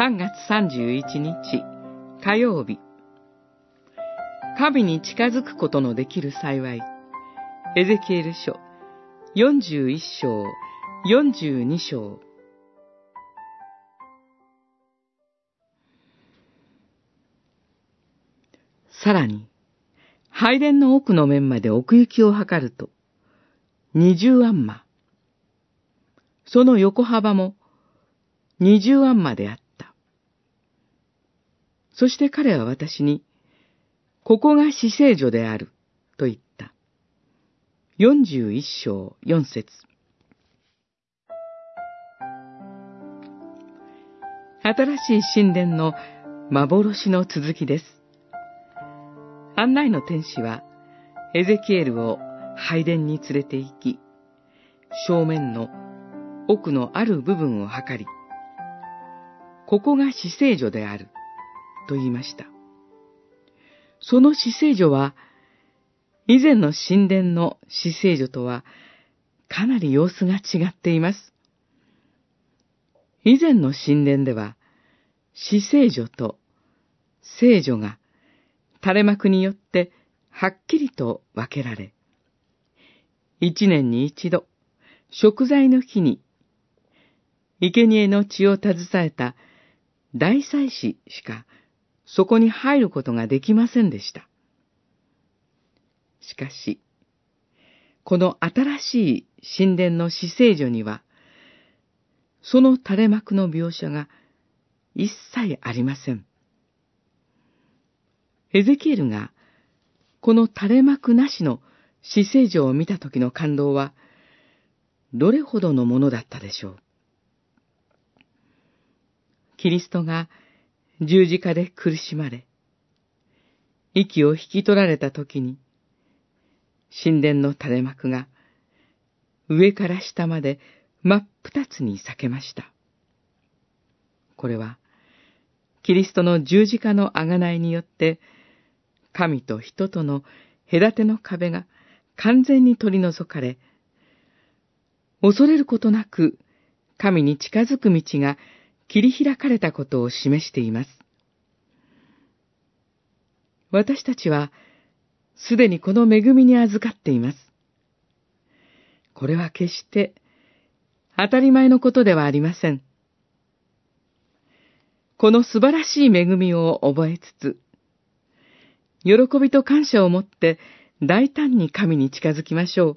3月31日火曜日神に近づくことのできる幸いエゼキエル書41章42章さらに、拝殿の奥の面まで奥行きを測ると、二十アンマ。その横幅も二十アンマであった。そして彼は私に、ここが死聖所である、と言った。四十一章四節新しい神殿の幻の続きです。案内の天使は、エゼキエルを拝殿に連れて行き、正面の奥のある部分を測り、ここが死聖所である、と言いました。その死聖所は、以前の神殿の死聖所とは、かなり様子が違っています。以前の神殿では、死聖所と聖女が垂れ幕によってはっきりと分けられ、一年に一度、食材の日に、生贄の血を携えた大祭司しかそこに入ることができませんでした。しかし、この新しい神殿の死聖所には、その垂れ幕の描写が一切ありません。エゼキエルが、この垂れ幕なしの死聖所を見た時の感動は、どれほどのものだったでしょう。キリストが十字架で苦しまれ、息を引き取られた時に、神殿の垂れ幕が上から下まで真っ二つに裂けました。これは、キリストの十字架の贖いによって、神と人との隔ての壁が完全に取り除かれ、恐れることなく神に近づく道が切り開かれたことを示しています。私たちはすでにこの恵みに預かっています。これは決して当たり前のことではありません。この素晴らしい恵みを覚えつつ、喜びと感謝を持って大胆に神に近づきましょう。